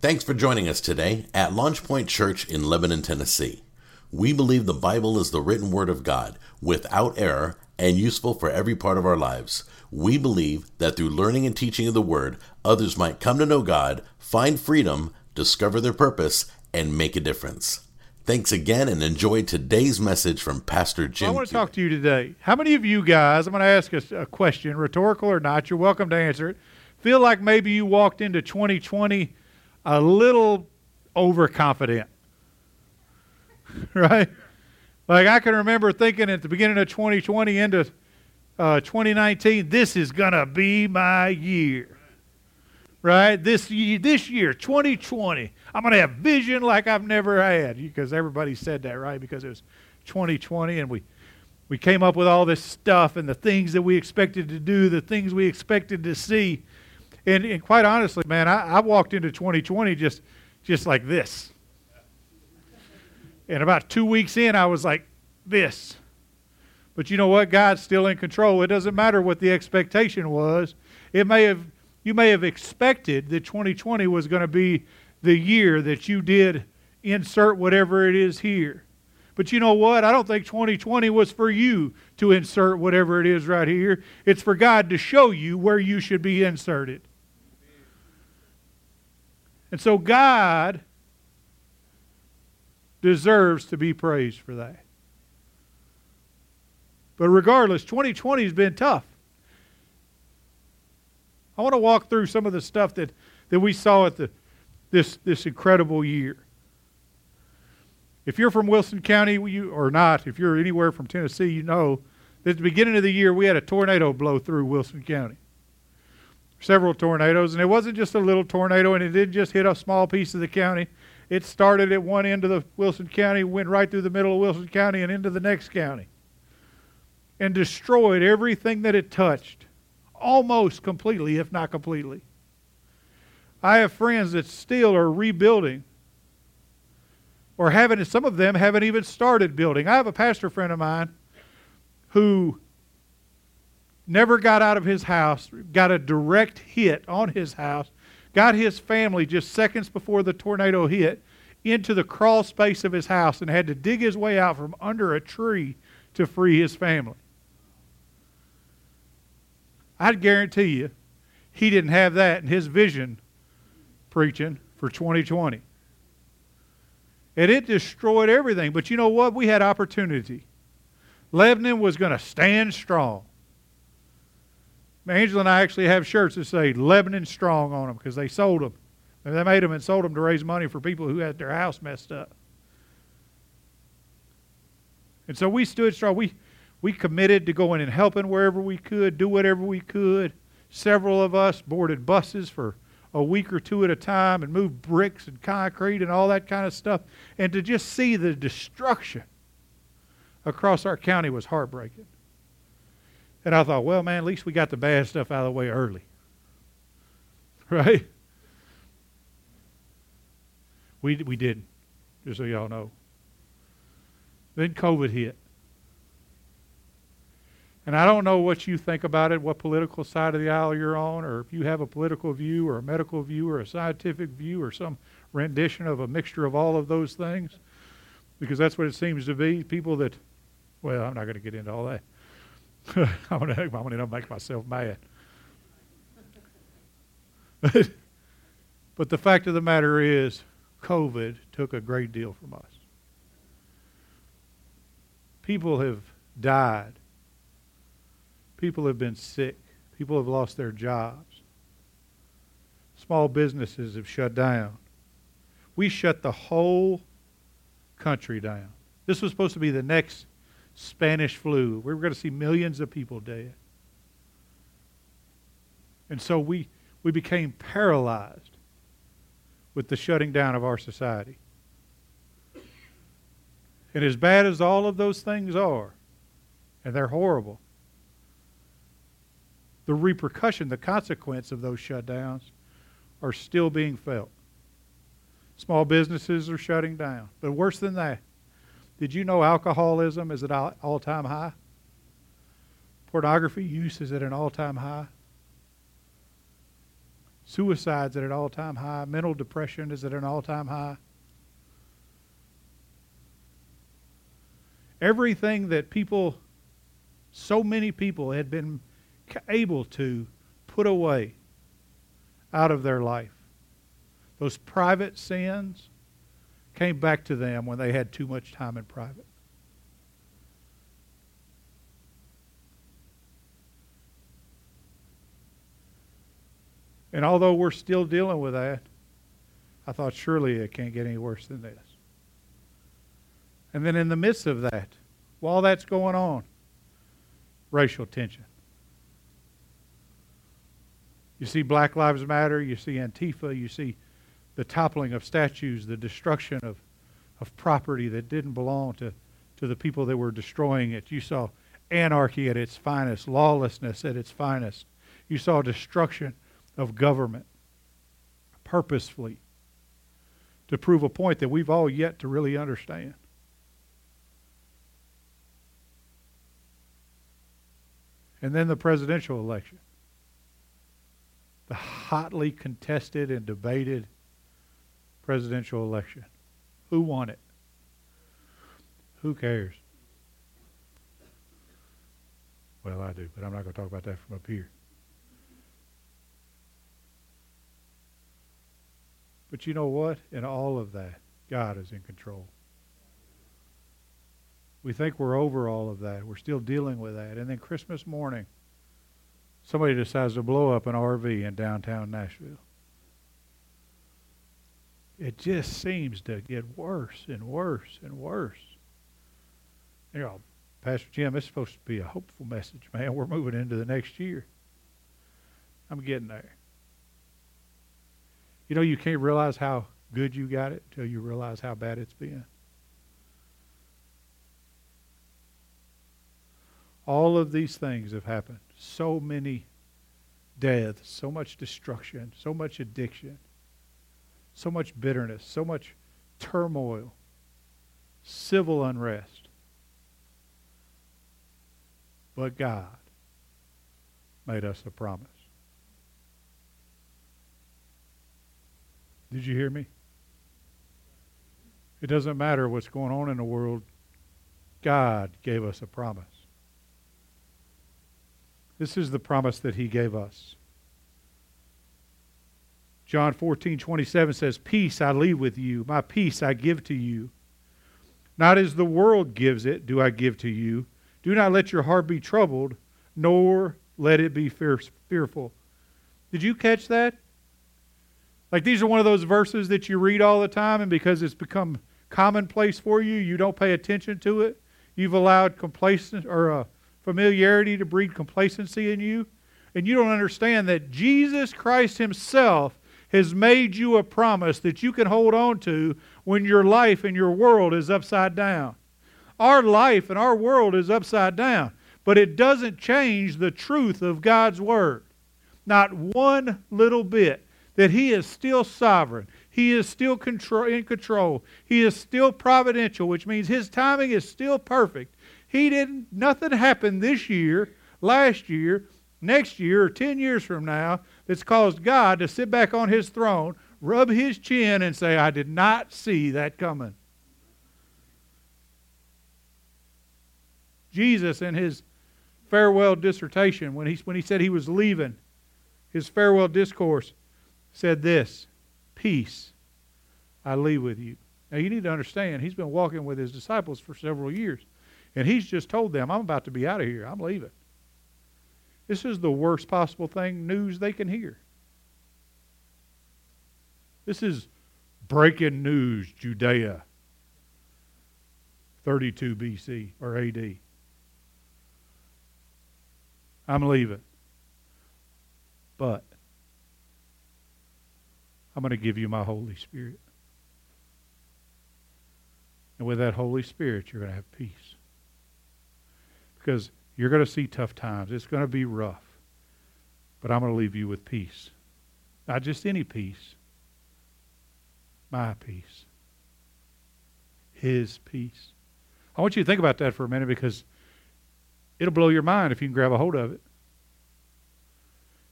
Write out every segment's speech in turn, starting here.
Thanks for joining us today at LaunchPoint Church in Lebanon, Tennessee. We believe the Bible is the written word of God, without error, and useful for every part of our lives. We believe that through learning and teaching of the word, others might come to know God, find freedom, discover their purpose, and make a difference. Thanks again and enjoy today's message from Pastor Jim. I want to talk to you today. How many of you guys, I'm going to ask a, a question, rhetorical or not, you're welcome to answer it, feel like maybe you walked into 2020 a little overconfident. right? Like I can remember thinking at the beginning of 2020 into uh, 2019, this is to be my year. Right? This year, this year, 2020, I'm to have vision like I've never had because everybody said that, right? Because it was 2020 and we we came up with all this stuff and the things that we expected to do, the things we expected to see. And, and quite honestly, man, I, I walked into 2020 just, just like this. And about two weeks in, I was like this. But you know what? God's still in control. It doesn't matter what the expectation was. It may have you may have expected that 2020 was going to be the year that you did insert whatever it is here. But you know what? I don't think 2020 was for you to insert whatever it is right here. It's for God to show you where you should be inserted. And so God deserves to be praised for that. But regardless, 2020 has been tough. I want to walk through some of the stuff that, that we saw at the, this, this incredible year. If you're from Wilson County you, or not, if you're anywhere from Tennessee, you know that at the beginning of the year we had a tornado blow through Wilson County several tornadoes, and it wasn't just a little tornado, and it didn't just hit a small piece of the county. It started at one end of the Wilson County, went right through the middle of Wilson County, and into the next county, and destroyed everything that it touched, almost completely, if not completely. I have friends that still are rebuilding, or haven't. Some of them haven't even started building. I have a pastor friend of mine who never got out of his house, got a direct hit on his house, got his family just seconds before the tornado hit into the crawl space of his house and had to dig his way out from under a tree to free his family. I'd guarantee you he didn't have that in his vision preaching for 2020. And it destroyed everything. But you know what? We had opportunity. Lebanon was going to stand strong. Angela and I actually have shirts that say Lebanon Strong on them because they sold them. And they made them and sold them to raise money for people who had their house messed up. And so we stood strong. We, we committed to going and helping wherever we could, do whatever we could. Several of us boarded buses for a week or two at a time and moved bricks and concrete and all that kind of stuff. And to just see the destruction across our county was heartbreaking. And I thought, well, man, at least we got the bad stuff out of the way early. Right? We, we didn't, just so y'all know. Then COVID hit. And I don't know what you think about it, what political side of the aisle you're on, or if you have a political view, or a medical view, or a scientific view, or some rendition of a mixture of all of those things, because that's what it seems to be. People that, well, I'm not going to get into all that. I'm going to I'm to make myself mad. but the fact of the matter is, COVID took a great deal from us. People have died. People have been sick. People have lost their jobs. Small businesses have shut down. We shut the whole country down. This was supposed to be the next Spanish flu. We were going to see millions of people dead. And so we, we became paralyzed with the shutting down of our society. And as bad as all of those things are, and they're horrible, the repercussion, the consequence of those shutdowns are still being felt. Small businesses are shutting down. But worse than that, did you know alcoholism is at all time high? Pornography use is at an all time high. Suicides at an all time high. Mental depression is at an all time high. Everything that people, so many people, had been able to put away out of their life. Those private sins came back to them when they had too much time in private. And although we're still dealing with that, I thought surely it can't get any worse than this. And then in the midst of that, while that's going on, racial tension. You see Black Lives Matter, you see Antifa, you see the toppling of statues, the destruction of, of property that didn't belong to, to the people that were destroying it. You saw anarchy at its finest, lawlessness at its finest. You saw destruction of government purposefully to prove a point that we've all yet to really understand. And then the presidential election the hotly contested and debated presidential election. Who won it? Who cares? Well, I do, but I'm not going to talk about that from up here. But you know what? In all of that, God is in control. We think we're over all of that. We're still dealing with that. And then Christmas morning, somebody decides to blow up an RV in downtown Nashville. It just seems to get worse and worse and worse. You know, Pastor Jim, it's supposed to be a hopeful message, man. We're moving into the next year. I'm getting there. You know, you can't realize how good you got it until you realize how bad it's been. All of these things have happened so many deaths, so much destruction, so much addiction, so much bitterness, so much turmoil, civil unrest. But God made us a promise. Did you hear me? It doesn't matter what's going on in the world. God gave us a promise. This is the promise that he gave us. John 14, 27 says, Peace I leave with you, my peace I give to you. Not as the world gives it, do I give to you. Do not let your heart be troubled, nor let it be fear, fearful. Did you catch that? Like these are one of those verses that you read all the time, and because it's become commonplace for you, you don't pay attention to it. You've allowed complacent or uh, familiarity to breed complacency in you. And you don't understand that Jesus Christ Himself has made you a promise that you can hold on to when your life and your world is upside down. Our life and our world is upside down, but it doesn't change the truth of God's Word. Not one little bit. That He is still sovereign. He is still control, in control. He is still providential, which means His timing is still perfect. He didn't, nothing happened this year, last year, next year, or 10 years from now that's caused God to sit back on his throne, rub his chin, and say, I did not see that coming. Jesus, in his farewell dissertation, when he, when he said he was leaving, his farewell discourse, said this Peace I leave with you. Now, you need to understand, he's been walking with his disciples for several years. And he's just told them, I'm about to be out of here. I'm leaving. This is the worst possible thing news they can hear. This is breaking news, Judea, 32 BC or AD. I'm leaving. But I'm going to give you my Holy Spirit. And with that Holy Spirit, you're going to have peace because you're going to see tough times. It's going to be rough. But I'm going to leave you with peace. Not just any peace, my peace. His peace. I want you to think about that for a minute because it'll blow your mind if you can grab a hold of it.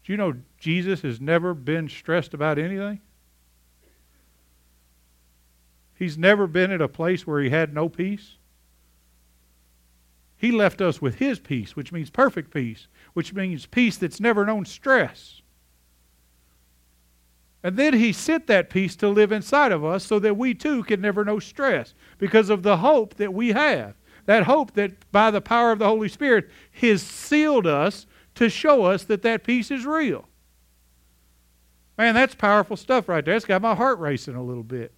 Do you know Jesus has never been stressed about anything? He's never been at a place where he had no peace. He left us with his peace, which means perfect peace, which means peace that's never known stress. And then he sent that peace to live inside of us so that we too can never know stress because of the hope that we have. That hope that by the power of the Holy Spirit has sealed us to show us that that peace is real. Man, that's powerful stuff right there. It's got my heart racing a little bit.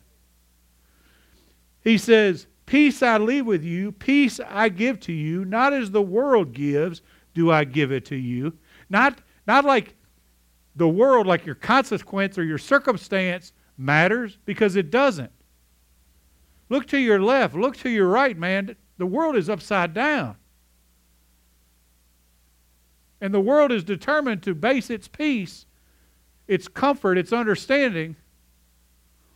He says, Peace I leave with you, peace I give to you, not as the world gives, do I give it to you. Not, not like the world, like your consequence or your circumstance matters, because it doesn't. Look to your left, look to your right, man. The world is upside down. And the world is determined to base its peace, its comfort, its understanding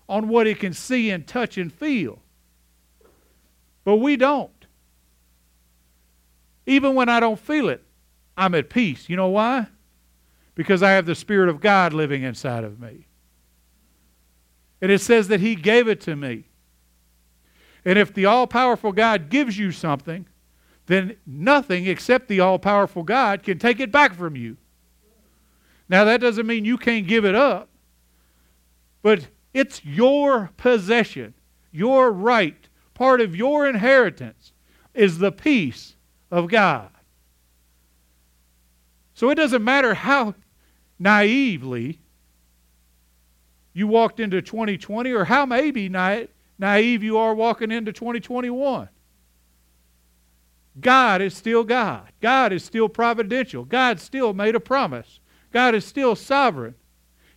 on what it can see and touch and feel. But we don't. Even when I don't feel it, I'm at peace. You know why? Because I have the Spirit of God living inside of me. And it says that He gave it to me. And if the all powerful God gives you something, then nothing except the all powerful God can take it back from you. Now, that doesn't mean you can't give it up, but it's your possession, your right part of your inheritance is the peace of God. So it doesn't matter how naively you walked into 2020 or how maybe na- naive you are walking into 2021. God is still God. God is still providential. God still made a promise. God is still sovereign.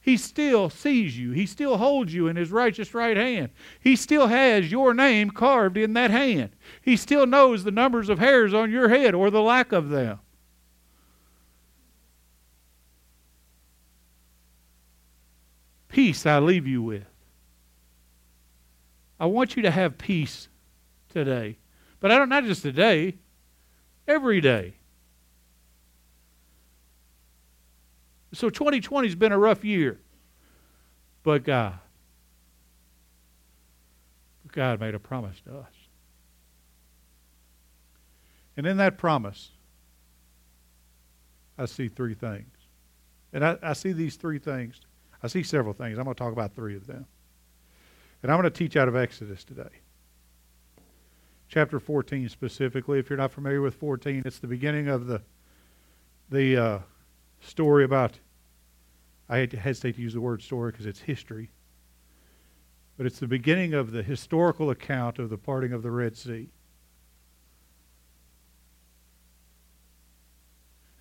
He still sees you. He still holds you in his righteous right hand. He still has your name carved in that hand. He still knows the numbers of hairs on your head or the lack of them. Peace I leave you with. I want you to have peace today. But I don't not just today, every day. So 2020 has been a rough year. But God. God made a promise to us. And in that promise, I see three things. And I, I, see these three things. I see several things. I'm going to talk about three of them. And I'm going to teach out of Exodus today. Chapter 14 specifically. If you're not familiar with 14, it's the beginning of the, the uh, story about I hesitate to use the word story because it's history. But it's the beginning of the historical account of the parting of the Red Sea.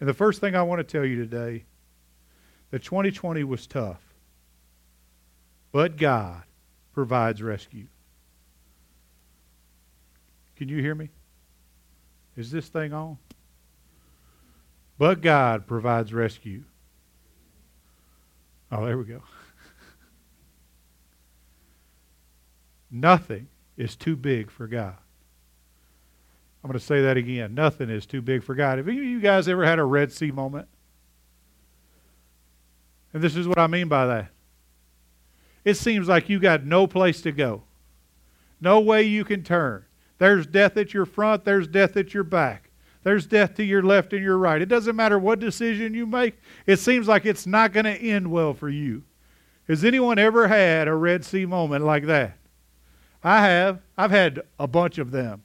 And the first thing I want to tell you today that 2020 was tough. But God provides rescue. Can you hear me? Is this thing on? But God provides rescue. Oh, there we go. Nothing is too big for God. I'm going to say that again. Nothing is too big for God. Have any of you guys ever had a Red Sea moment? And this is what I mean by that. It seems like you got no place to go, no way you can turn. There's death at your front, there's death at your back. There's death to your left and your right. It doesn't matter what decision you make, it seems like it's not going to end well for you. Has anyone ever had a Red Sea moment like that? I have. I've had a bunch of them.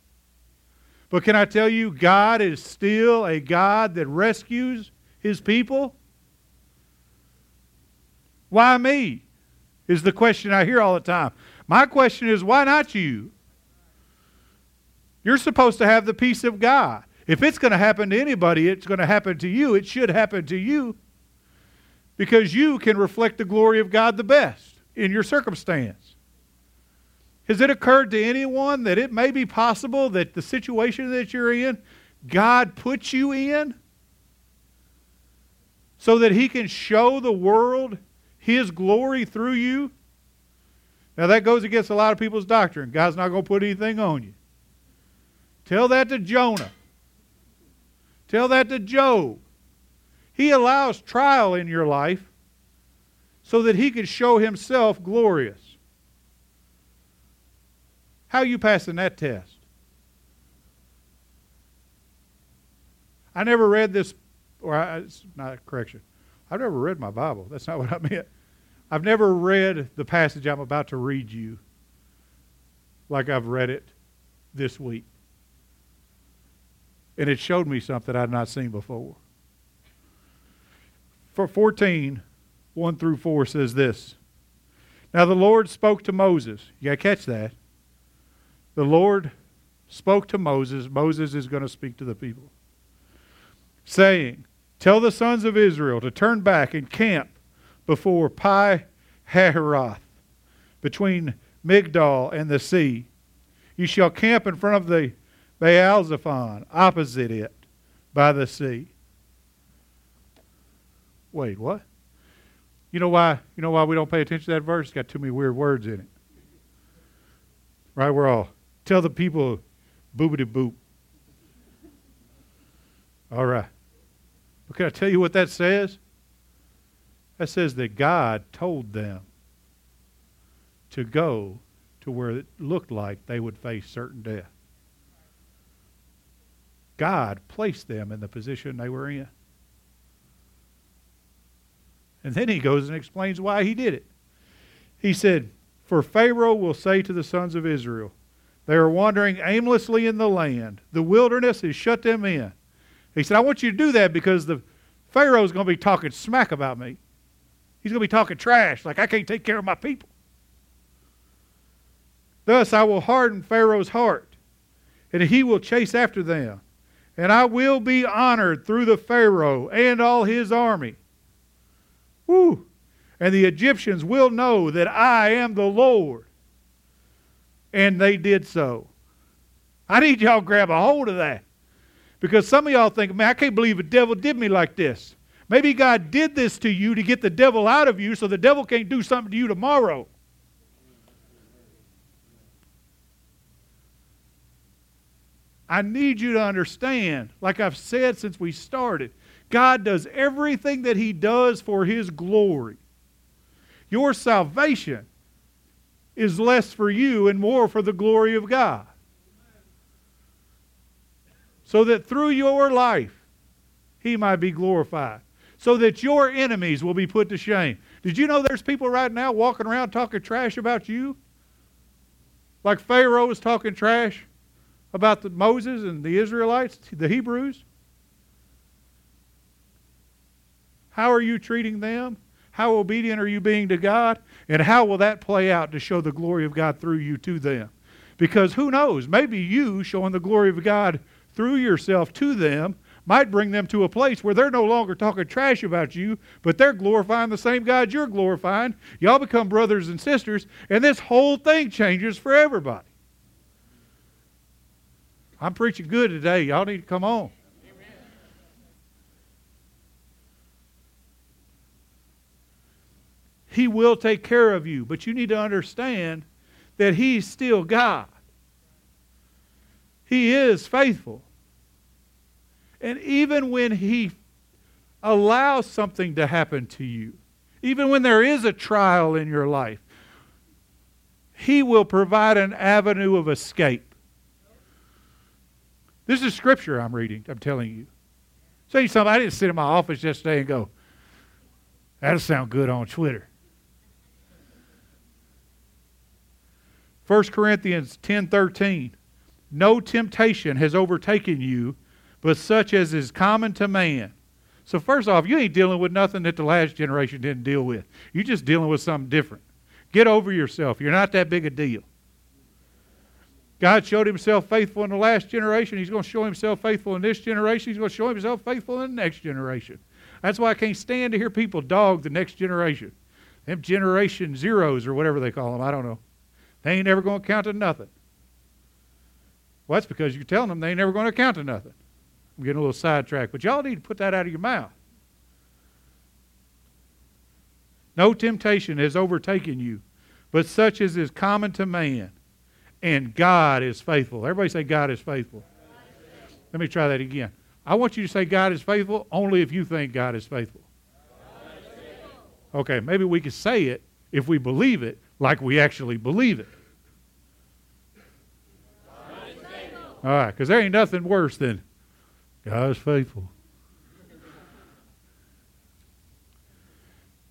But can I tell you, God is still a God that rescues his people? Why me? Is the question I hear all the time. My question is, why not you? You're supposed to have the peace of God. If it's going to happen to anybody, it's going to happen to you. It should happen to you because you can reflect the glory of God the best in your circumstance. Has it occurred to anyone that it may be possible that the situation that you're in, God puts you in so that He can show the world His glory through you? Now, that goes against a lot of people's doctrine. God's not going to put anything on you. Tell that to Jonah. Tell that to Job. He allows trial in your life so that he can show himself glorious. How are you passing that test? I never read this, or I, it's not a correction. I've never read my Bible. That's not what I meant. I've never read the passage I'm about to read you like I've read it this week. And it showed me something I'd not seen before. For 14, 1 through 4 says this. Now the Lord spoke to Moses. You got to catch that. The Lord spoke to Moses. Moses is going to speak to the people, saying, Tell the sons of Israel to turn back and camp before Pi Hahiroth, between Migdol and the sea. You shall camp in front of the Baal Zephon, opposite it, by the sea. Wait, what? You know why? You know why we don't pay attention to that verse? It's got too many weird words in it. Right? We're all tell the people boobity boop. All right. But can I tell you what that says? That says that God told them to go to where it looked like they would face certain death. God placed them in the position they were in. And then he goes and explains why he did it. He said, For Pharaoh will say to the sons of Israel, They are wandering aimlessly in the land. The wilderness has shut them in. He said, I want you to do that because the Pharaoh is going to be talking smack about me. He's going to be talking trash, like I can't take care of my people. Thus I will harden Pharaoh's heart, and he will chase after them. And I will be honored through the Pharaoh and all his army. Woo! And the Egyptians will know that I am the Lord. And they did so. I need y'all grab a hold of that. Because some of y'all think, man, I can't believe the devil did me like this. Maybe God did this to you to get the devil out of you so the devil can't do something to you tomorrow. I need you to understand, like I've said since we started, God does everything that He does for His glory. Your salvation is less for you and more for the glory of God. So that through your life, He might be glorified. So that your enemies will be put to shame. Did you know there's people right now walking around talking trash about you? Like Pharaoh was talking trash about the Moses and the Israelites, the Hebrews? How are you treating them? How obedient are you being to God? And how will that play out to show the glory of God through you to them? Because who knows, maybe you showing the glory of God through yourself to them might bring them to a place where they're no longer talking trash about you, but they're glorifying the same God you're glorifying. Y'all become brothers and sisters, and this whole thing changes for everybody. I'm preaching good today. Y'all need to come on. He will take care of you, but you need to understand that He's still God. He is faithful. And even when He allows something to happen to you, even when there is a trial in your life, He will provide an avenue of escape. This is scripture I'm reading, I'm telling you. Say something. I didn't sit in my office yesterday and go, that'll sound good on Twitter. 1 Corinthians 10:13 No temptation has overtaken you but such as is common to man. So first off, you ain't dealing with nothing that the last generation didn't deal with. You're just dealing with something different. Get over yourself. You're not that big a deal. God showed himself faithful in the last generation. He's going to show himself faithful in this generation. He's going to show himself faithful in the next generation. That's why I can't stand to hear people dog the next generation. Them generation zeros or whatever they call them. I don't know. They ain't never going to count to nothing. Well, that's because you're telling them they ain't never going to count to nothing. I'm getting a little sidetracked, but y'all need to put that out of your mouth. No temptation has overtaken you, but such as is common to man and God is faithful. Everybody say, God is faithful. Let me try that again. I want you to say God is faithful only if you think God is faithful. Okay, maybe we could say it if we believe it like we actually believe it. All right, because there ain't nothing worse than God is faithful.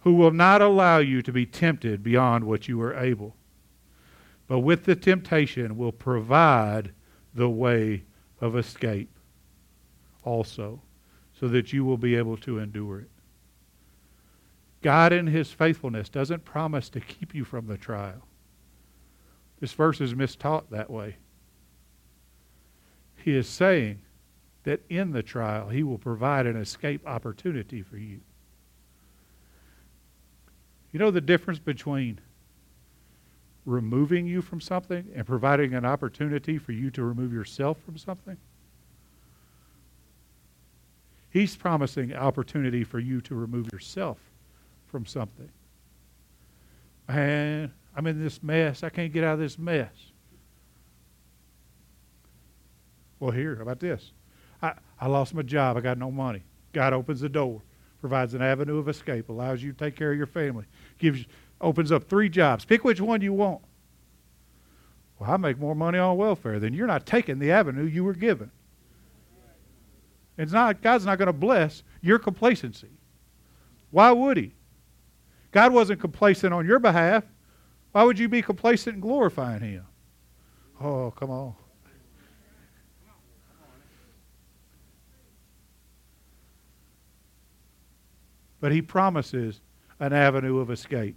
Who will not allow you to be tempted beyond what you are able, but with the temptation will provide the way of escape also, so that you will be able to endure it. God, in His faithfulness, doesn't promise to keep you from the trial. This verse is mistaught that way. He is saying that in the trial, He will provide an escape opportunity for you. You know the difference between removing you from something and providing an opportunity for you to remove yourself from something? He's promising opportunity for you to remove yourself from something. Man, I'm in this mess. I can't get out of this mess. Well, here, how about this? I, I lost my job. I got no money. God opens the door, provides an avenue of escape, allows you to take care of your family, gives, opens up three jobs. Pick which one you want. Well, I make more money on welfare. Then you're not taking the avenue you were given. It's not God's not going to bless your complacency. Why would he? God wasn't complacent on your behalf. Why would you be complacent in glorifying him? Oh, come on. But he promises an avenue of escape.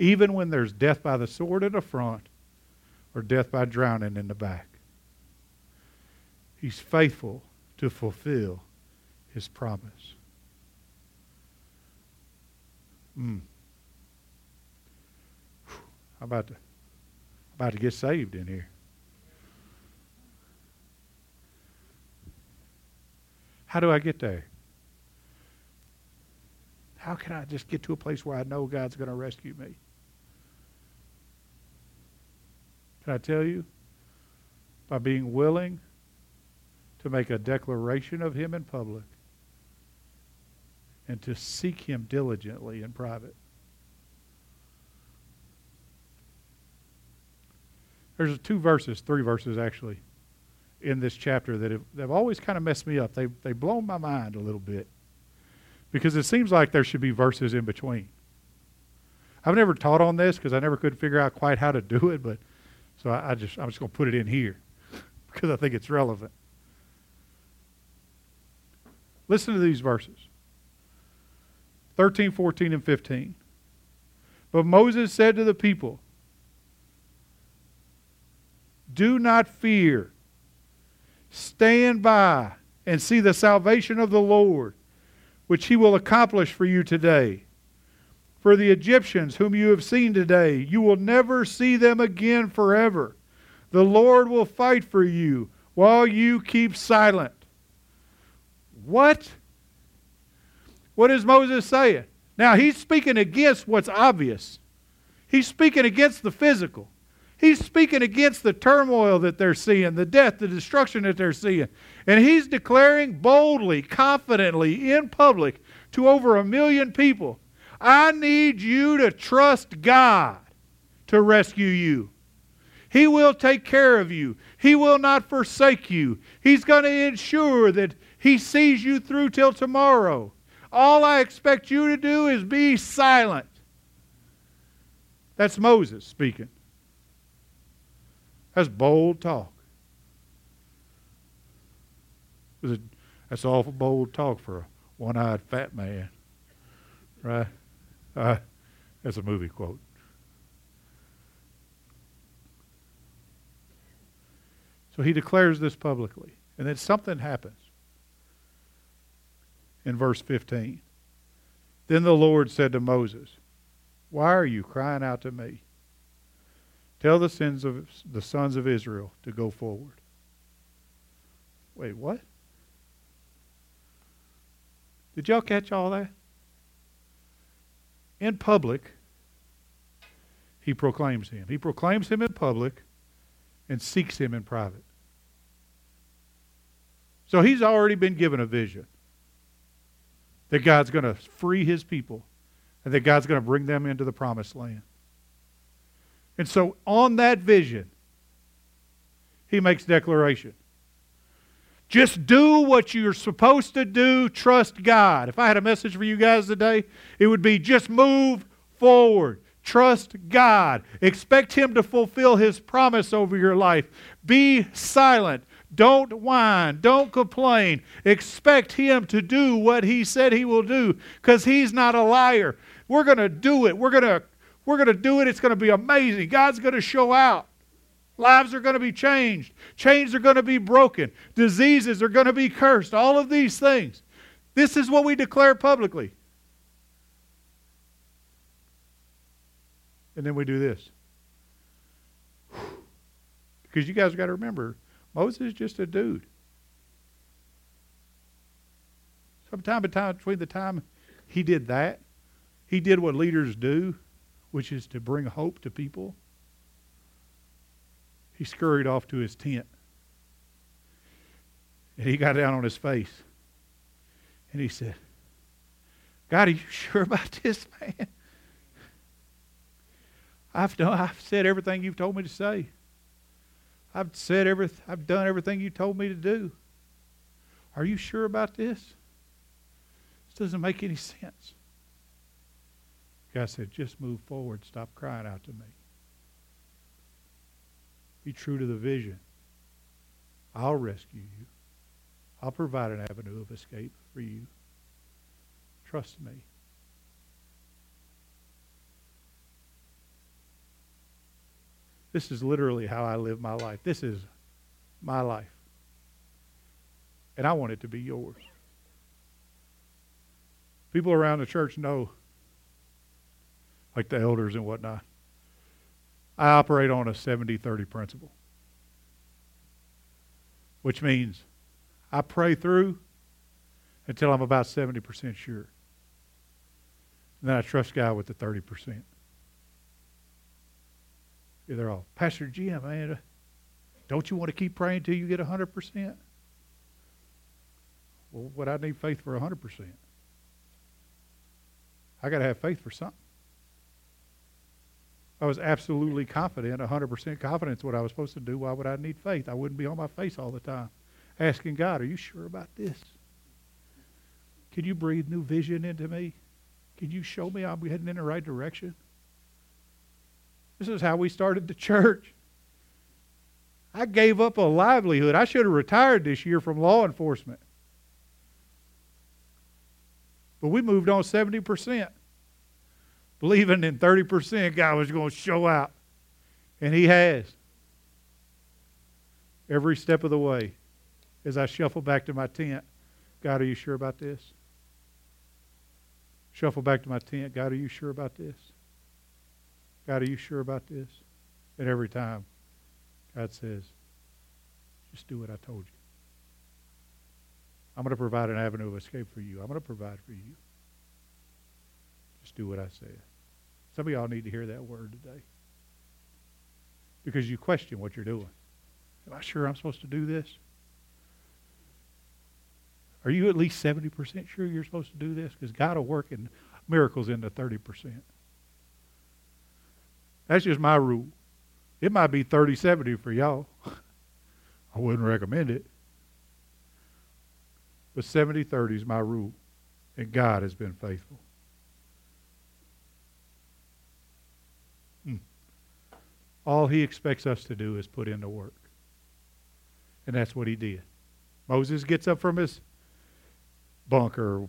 Even when there's death by the sword in the front or death by drowning in the back. He's faithful to fulfill his promise. Mm. I'm about to, about to get saved in here. How do I get there? How can I just get to a place where I know God's going to rescue me? Can I tell you? By being willing to make a declaration of Him in public and to seek Him diligently in private. There's two verses, three verses actually, in this chapter that have, have always kind of messed me up. They, they've blown my mind a little bit because it seems like there should be verses in between. I've never taught on this because I never could figure out quite how to do it, but so I, I just I'm just going to put it in here because I think it's relevant. Listen to these verses 13, 14, and 15. But Moses said to the people, Do not fear. Stand by and see the salvation of the Lord which he will accomplish for you today. For the Egyptians whom you have seen today, you will never see them again forever. The Lord will fight for you while you keep silent. What? What is Moses saying? Now, he's speaking against what's obvious. He's speaking against the physical. He's speaking against the turmoil that they're seeing, the death, the destruction that they're seeing. And he's declaring boldly, confidently, in public to over a million people I need you to trust God to rescue you. He will take care of you. He will not forsake you. He's going to ensure that He sees you through till tomorrow. All I expect you to do is be silent. That's Moses speaking. That's bold talk. That's awful bold talk for a one eyed fat man. Right? Uh, that's a movie quote. So he declares this publicly. And then something happens in verse 15. Then the Lord said to Moses, Why are you crying out to me? Tell the sins of the sons of Israel to go forward. Wait, what? Did y'all catch all that? In public, he proclaims him. He proclaims him in public and seeks him in private. So he's already been given a vision that God's going to free his people and that God's going to bring them into the promised land. And so on that vision, he makes declaration. Just do what you're supposed to do. Trust God. If I had a message for you guys today, it would be just move forward. Trust God. Expect Him to fulfill His promise over your life. Be silent. Don't whine. Don't complain. Expect Him to do what He said He will do because He's not a liar. We're going to do it. We're going to we're going to do it. It's going to be amazing. God's going to show out. Lives are going to be changed. Chains are going to be broken. Diseases are going to be cursed. All of these things. This is what we declare publicly. And then we do this. Because you guys got to remember, Moses is just a dude. Sometime between the time he did that, he did what leaders do, which is to bring hope to people he scurried off to his tent. And he got down on his face. And he said, God, are you sure about this, man? I've done, I've said everything you've told me to say. I've said everything, I've done everything you told me to do. Are you sure about this? This doesn't make any sense. God said, just move forward. Stop crying out to me. Be true to the vision. I'll rescue you. I'll provide an avenue of escape for you. Trust me. This is literally how I live my life. This is my life. And I want it to be yours. People around the church know, like the elders and whatnot, I operate on a 70 30 principle, which means I pray through until I'm about 70% sure. And then I trust God with the 30%. Yeah, they're all, Pastor Jim, man, don't you want to keep praying until you get 100%? Well, what I need faith for 100%? I got to have faith for something. I was absolutely confident, 100% confidence what I was supposed to do. Why would I need faith? I wouldn't be on my face all the time asking God, Are you sure about this? Can you breathe new vision into me? Can you show me I'm heading in the right direction? This is how we started the church. I gave up a livelihood. I should have retired this year from law enforcement. But we moved on 70% believing in 30% God was going to show out. And He has. Every step of the way, as I shuffle back to my tent, God, are you sure about this? Shuffle back to my tent, God, are you sure about this? God, are you sure about this? And every time, God says, just do what I told you. I'm going to provide an avenue of escape for you. I'm going to provide for you. Just do what I said. Some of y'all need to hear that word today. Because you question what you're doing. Am I sure I'm supposed to do this? Are you at least 70% sure you're supposed to do this? Because God will work in miracles into 30%. That's just my rule. It might be 30 70 for y'all. I wouldn't recommend it. But 70 30 is my rule. And God has been faithful. All he expects us to do is put in the work. And that's what he did. Moses gets up from his bunker, or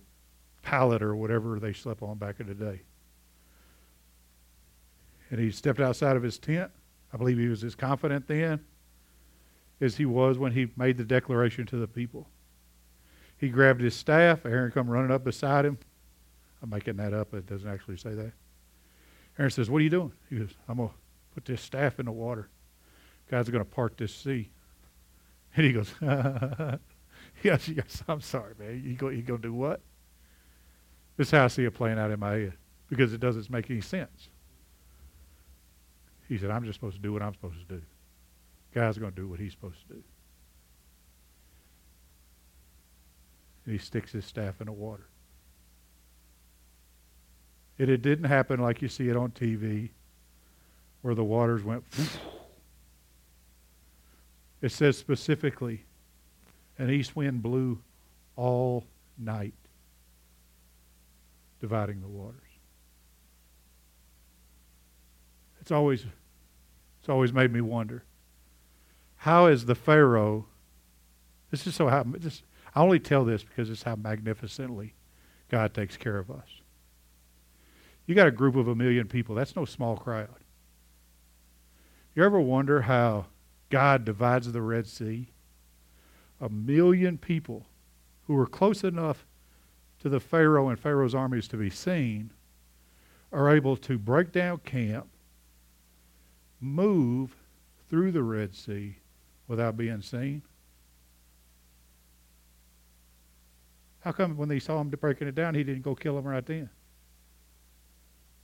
pallet, or whatever they slept on back in the day. And he stepped outside of his tent. I believe he was as confident then as he was when he made the declaration to the people. He grabbed his staff. Aaron come running up beside him. I'm making that up. It doesn't actually say that. Aaron says, What are you doing? He goes, I'm to put this staff in the water. God's going to part this sea. And he goes, he goes I'm sorry, man. You go, you going to do what? This is how I see it playing out in my head because it doesn't make any sense. He said, I'm just supposed to do what I'm supposed to do. God's going to do what he's supposed to do. and he sticks his staff in the water. It, it didn't happen like you see it on TV, where the waters went. It says specifically, an east wind blew all night, dividing the waters. It's always, it's always made me wonder, how is the Pharaoh? This is so how. This, I only tell this because it's how magnificently God takes care of us. You got a group of a million people. That's no small crowd. You ever wonder how God divides the Red Sea? A million people who were close enough to the Pharaoh and Pharaoh's armies to be seen are able to break down camp, move through the Red Sea without being seen. How come when they saw him breaking it down, he didn't go kill them right then?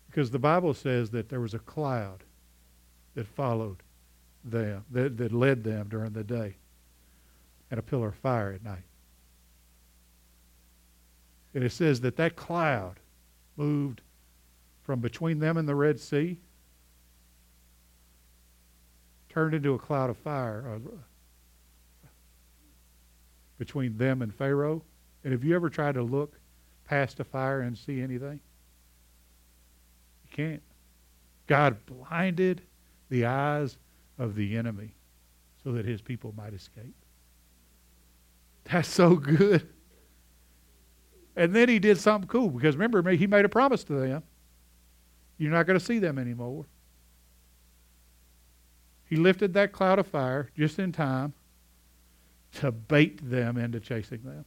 Because the Bible says that there was a cloud that followed them, that, that led them during the day, and a pillar of fire at night. And it says that that cloud moved from between them and the Red Sea, turned into a cloud of fire uh, between them and Pharaoh. And have you ever tried to look past a fire and see anything? You can't. God blinded the eyes of the enemy so that his people might escape. That's so good. And then he did something cool because remember, he made a promise to them. You're not going to see them anymore. He lifted that cloud of fire just in time to bait them into chasing them,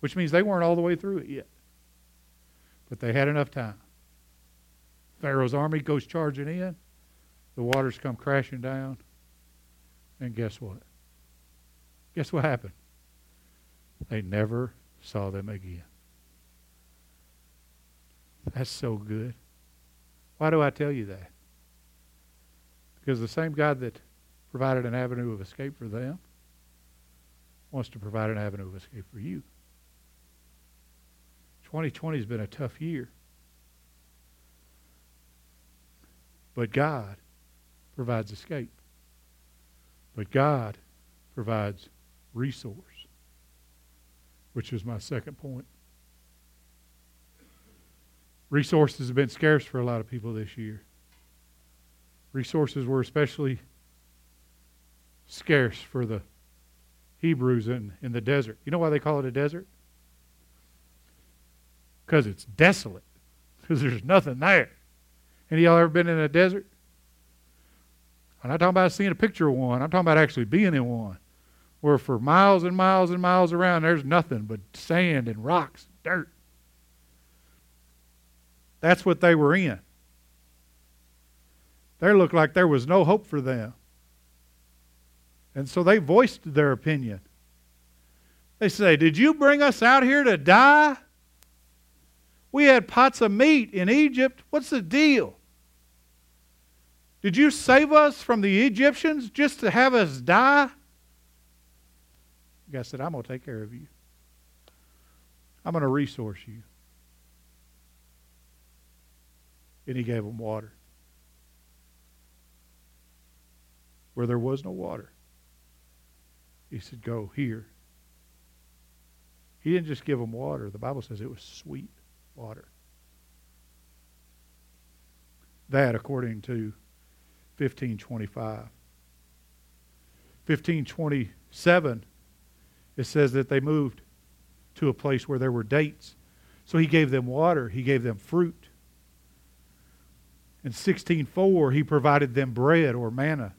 which means they weren't all the way through it yet. But they had enough time. Pharaoh's army goes charging in, the waters come crashing down, and guess what? Guess what happened? They never saw them again. That's so good. Why do I tell you that? Because the same God that provided an avenue of escape for them wants to provide an avenue of escape for you. 2020 has been a tough year. But God provides escape. But God provides resource which is my second point. Resources have been scarce for a lot of people this year. Resources were especially scarce for the Hebrews in, in the desert. You know why they call it a desert? Because it's desolate. Because there's nothing there. Any of y'all ever been in a desert? I'm not talking about seeing a picture of one. I'm talking about actually being in one where for miles and miles and miles around there's nothing but sand and rocks and dirt. That's what they were in. They looked like there was no hope for them. And so they voiced their opinion. They say, Did you bring us out here to die? We had pots of meat in Egypt. What's the deal? Did you save us from the Egyptians just to have us die? God said, I'm going to take care of you. I'm going to resource you. And he gave them water. Where there was no water, he said, Go here. He didn't just give them water. The Bible says it was sweet water. That, according to 1525. 1527 it says that they moved to a place where there were dates. So he gave them water, he gave them fruit. In 1604, he provided them bread or manna.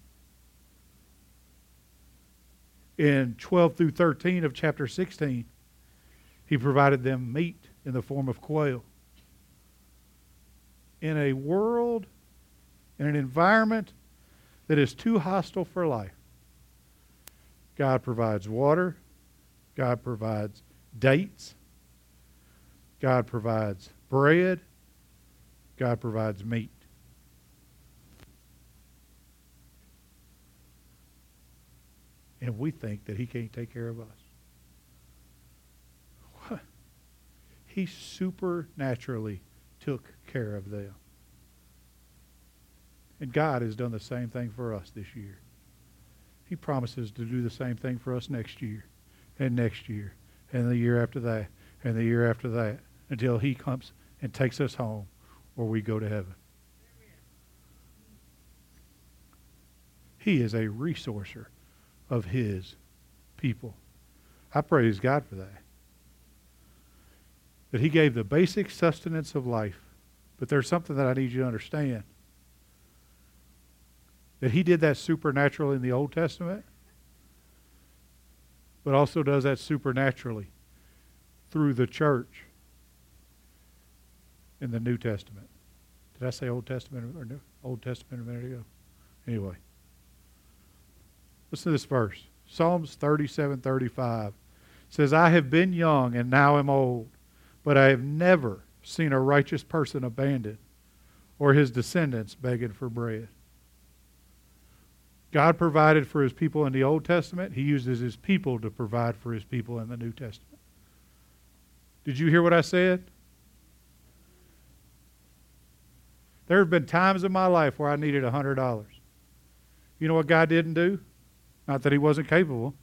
In 12 through 13 of chapter 16, he provided them meat in the form of quail. In a world, in an environment that is too hostile for life, God provides water, God provides dates. God provides bread. God provides meat. And we think that He can't take care of us. What? He supernaturally took care of them. And God has done the same thing for us this year. He promises to do the same thing for us next year, and next year, and the year after that, and the year after that, until He comes and takes us home or we go to heaven. He is a resourcer of His people. I praise God for that. That He gave the basic sustenance of life. But there's something that I need you to understand. That He did that supernatural in the Old Testament, but also does that supernaturally through the church in the New Testament. Did I say Old Testament or New? Old Testament a minute ago? Anyway. Listen to this verse. Psalms 37 35 says, I have been young and now am old, but I have never seen a righteous person abandoned or his descendants begging for bread. God provided for his people in the Old Testament. He uses his people to provide for his people in the New Testament. Did you hear what I said? There have been times in my life where I needed $100. You know what God didn't do? Not that he wasn't capable.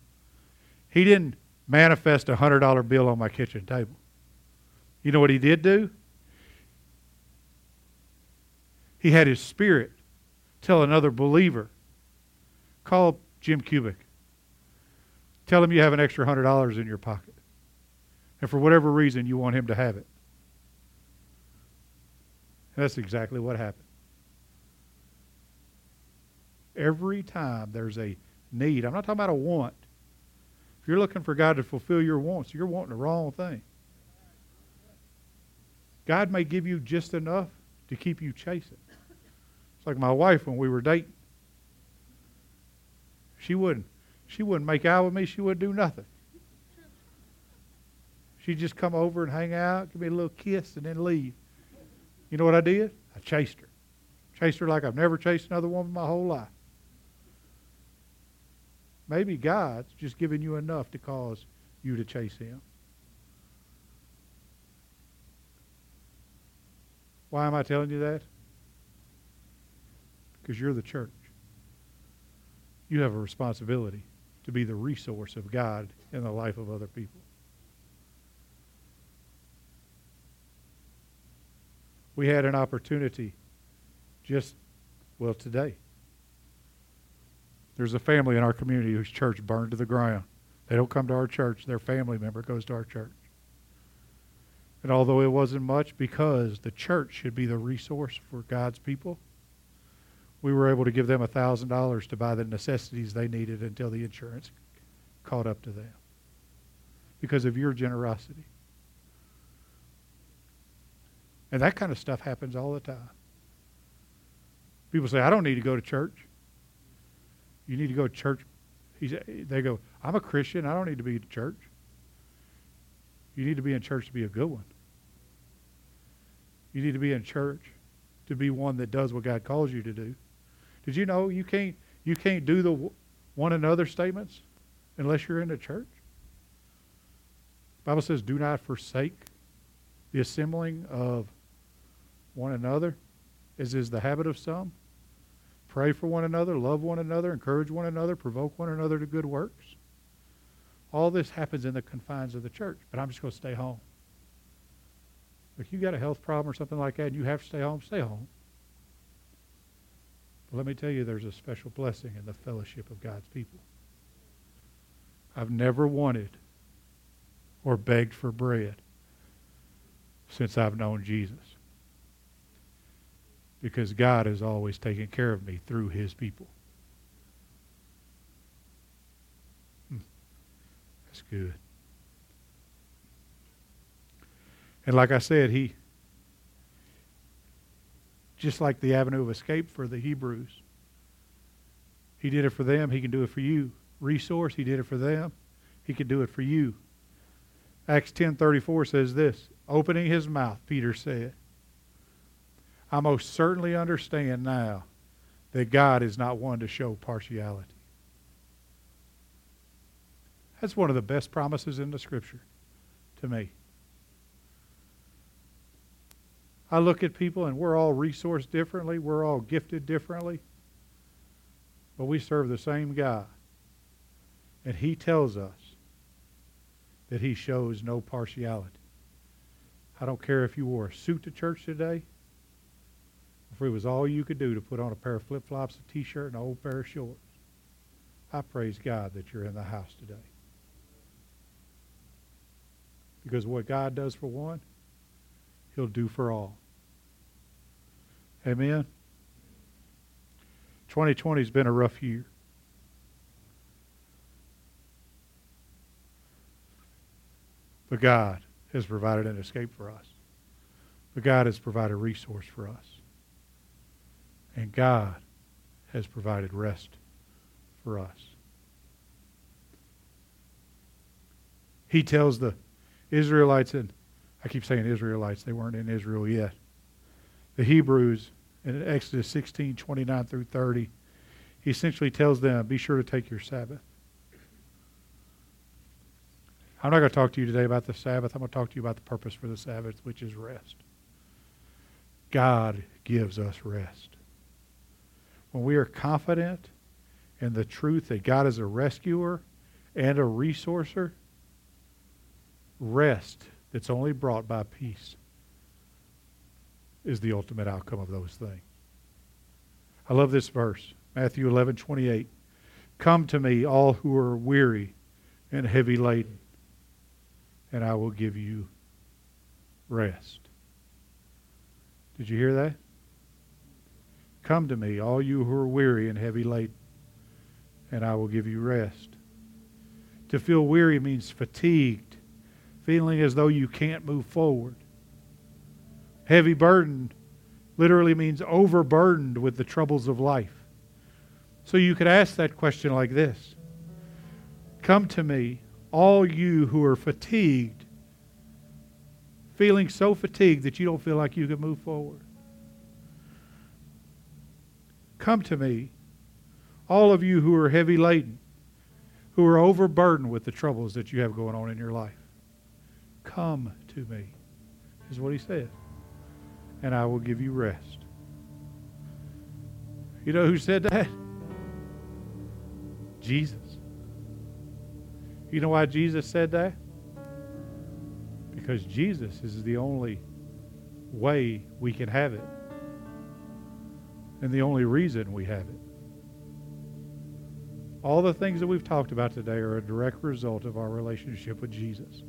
He didn't manifest a $100 bill on my kitchen table. You know what he did do? He had his spirit tell another believer Call Jim Cubic. Tell him you have an extra hundred dollars in your pocket. And for whatever reason you want him to have it. That's exactly what happened. Every time there's a need, I'm not talking about a want. If you're looking for God to fulfill your wants, you're wanting the wrong thing. God may give you just enough to keep you chasing. It's like my wife when we were dating. She wouldn't. She wouldn't make out with me. She wouldn't do nothing. She'd just come over and hang out, give me a little kiss, and then leave. You know what I did? I chased her. Chased her like I've never chased another woman my whole life. Maybe God's just giving you enough to cause you to chase Him. Why am I telling you that? Because you're the church you have a responsibility to be the resource of God in the life of other people. We had an opportunity just, well, today. There's a family in our community whose church burned to the ground. They don't come to our church, their family member goes to our church. And although it wasn't much, because the church should be the resource for God's people, we were able to give them $1,000 to buy the necessities they needed until the insurance caught up to them because of your generosity. And that kind of stuff happens all the time. People say, I don't need to go to church. You need to go to church. He's, they go, I'm a Christian. I don't need to be in church. You need to be in church to be a good one. You need to be in church to be one that does what God calls you to do. Did you know you can't you can't do the one another statements unless you're in the church? The Bible says, "Do not forsake the assembling of one another, as is the habit of some. Pray for one another, love one another, encourage one another, provoke one another to good works." All this happens in the confines of the church, but I'm just going to stay home. If you got a health problem or something like that and you have to stay home, stay home. Let me tell you, there's a special blessing in the fellowship of God's people. I've never wanted or begged for bread since I've known Jesus. Because God has always taken care of me through his people. Hmm. That's good. And like I said, he just like the avenue of escape for the Hebrews. He did it for them, he can do it for you. Resource, he did it for them, he can do it for you. Acts 10:34 says this, opening his mouth, Peter said, I most certainly understand now that God is not one to show partiality. That's one of the best promises in the scripture to me. I look at people and we're all resourced differently, we're all gifted differently, but we serve the same God. And He tells us that He shows no partiality. I don't care if you wore a suit to church today, if it was all you could do to put on a pair of flip flops, a t shirt, and an old pair of shorts. I praise God that you're in the house today. Because what God does for one, He'll do for all. Amen. 2020 has been a rough year. But God has provided an escape for us. But God has provided a resource for us. And God has provided rest for us. He tells the Israelites, and I keep saying Israelites, they weren't in Israel yet. The Hebrews in Exodus 16, 29 through 30, he essentially tells them, be sure to take your Sabbath. I'm not going to talk to you today about the Sabbath. I'm going to talk to you about the purpose for the Sabbath, which is rest. God gives us rest. When we are confident in the truth that God is a rescuer and a resourcer, rest that's only brought by peace is the ultimate outcome of those things. I love this verse, Matthew 11, 28. Come to me, all who are weary and heavy laden, and I will give you rest. Did you hear that? Come to me, all you who are weary and heavy laden, and I will give you rest. To feel weary means fatigued, feeling as though you can't move forward. Heavy burden literally means overburdened with the troubles of life. So you could ask that question like this Come to me, all you who are fatigued, feeling so fatigued that you don't feel like you can move forward. Come to me, all of you who are heavy laden, who are overburdened with the troubles that you have going on in your life. Come to me, is what he said, and I will give you rest. You know who said that? Jesus. You know why Jesus said that? Because Jesus is the only way we can have it, and the only reason we have it. All the things that we've talked about today are a direct result of our relationship with Jesus.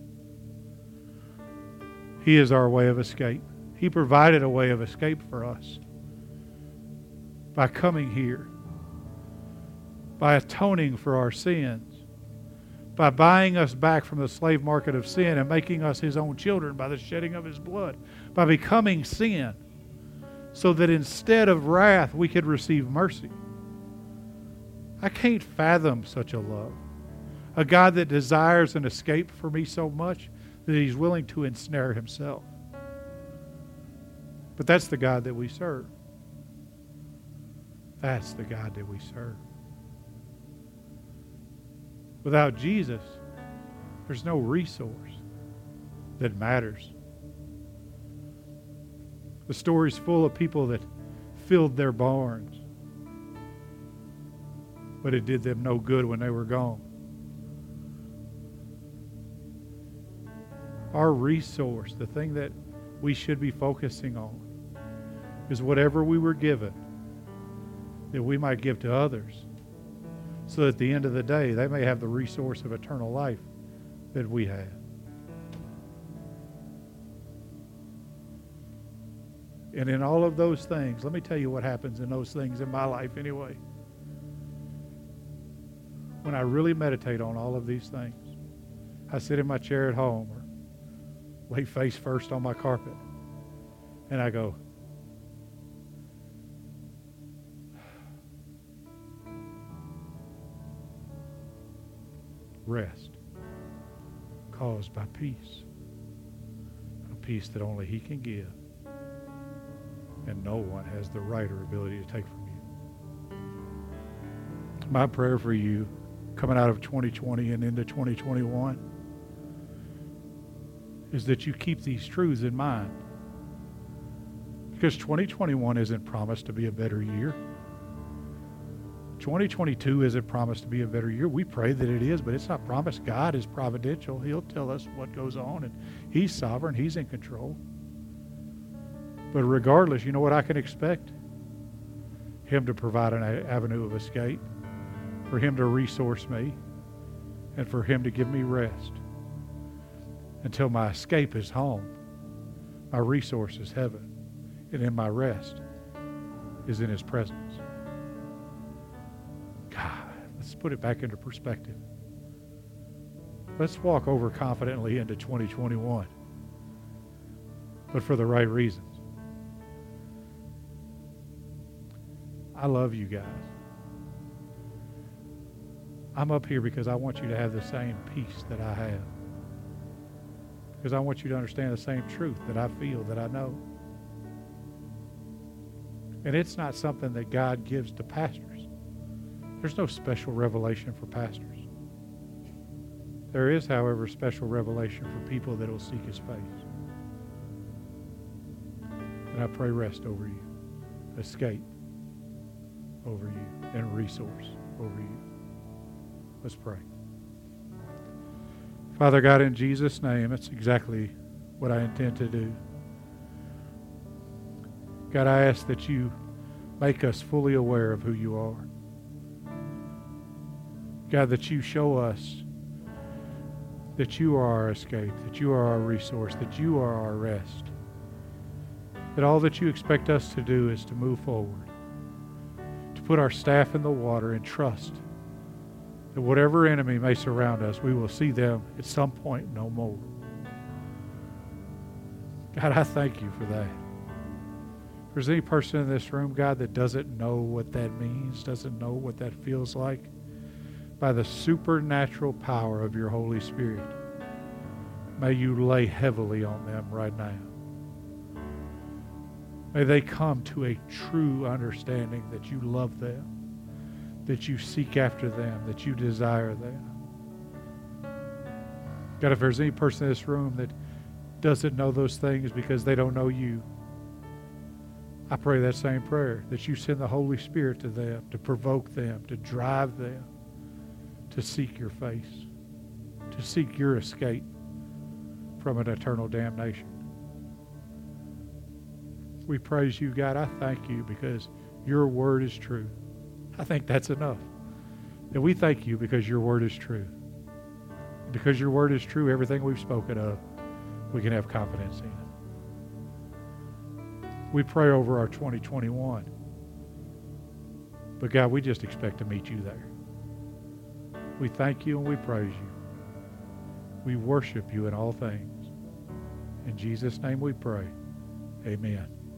He is our way of escape. He provided a way of escape for us by coming here, by atoning for our sins, by buying us back from the slave market of sin and making us His own children by the shedding of His blood, by becoming sin, so that instead of wrath we could receive mercy. I can't fathom such a love. A God that desires an escape for me so much that he's willing to ensnare himself. But that's the God that we serve. That's the God that we serve. Without Jesus, there's no resource that matters. The story's full of people that filled their barns, but it did them no good when they were gone. Our resource, the thing that we should be focusing on, is whatever we were given that we might give to others. So that at the end of the day, they may have the resource of eternal life that we have. And in all of those things, let me tell you what happens in those things in my life anyway. When I really meditate on all of these things, I sit in my chair at home or lay face first on my carpet and I go, rest caused by peace. A peace that only He can give, and no one has the right or ability to take from you. My prayer for you coming out of 2020 and into 2021 is that you keep these truths in mind. Because 2021 isn't promised to be a better year. 2022 isn't promised to be a better year. We pray that it is, but it's not promised. God is providential. He'll tell us what goes on, and He's sovereign. He's in control. But regardless, you know what I can expect? Him to provide an avenue of escape, for Him to resource me, and for Him to give me rest until my escape is home, my resource is heaven, and in my rest is in His presence. Put it back into perspective. Let's walk over confidently into 2021, but for the right reasons. I love you guys. I'm up here because I want you to have the same peace that I have. Because I want you to understand the same truth that I feel, that I know. And it's not something that God gives to pastors. There's no special revelation for pastors. There is, however, special revelation for people that will seek his face. And I pray rest over you, escape over you, and resource over you. Let's pray. Father God, in Jesus' name, that's exactly what I intend to do. God, I ask that you make us fully aware of who you are. God, that you show us that you are our escape, that you are our resource, that you are our rest. That all that you expect us to do is to move forward, to put our staff in the water and trust that whatever enemy may surround us, we will see them at some point no more. God, I thank you for that. If there's any person in this room, God, that doesn't know what that means, doesn't know what that feels like, by the supernatural power of your Holy Spirit, may you lay heavily on them right now. May they come to a true understanding that you love them that you seek after them, that you desire them. God, if there's any person in this room that doesn't know those things because they don't know you, I pray that same prayer that you send the Holy Spirit to them to provoke them, to drive them to seek your face, to seek your escape from an eternal damnation. We praise you, God. I thank you because your word is true. I think that's enough. And we thank you because your word is true. Because your word is true, everything we've spoken of, we can have confidence in. We pray over our 2021. But God, we just expect to meet you there. We thank you and we praise you. We worship you in all things. In Jesus' name we pray. Amen.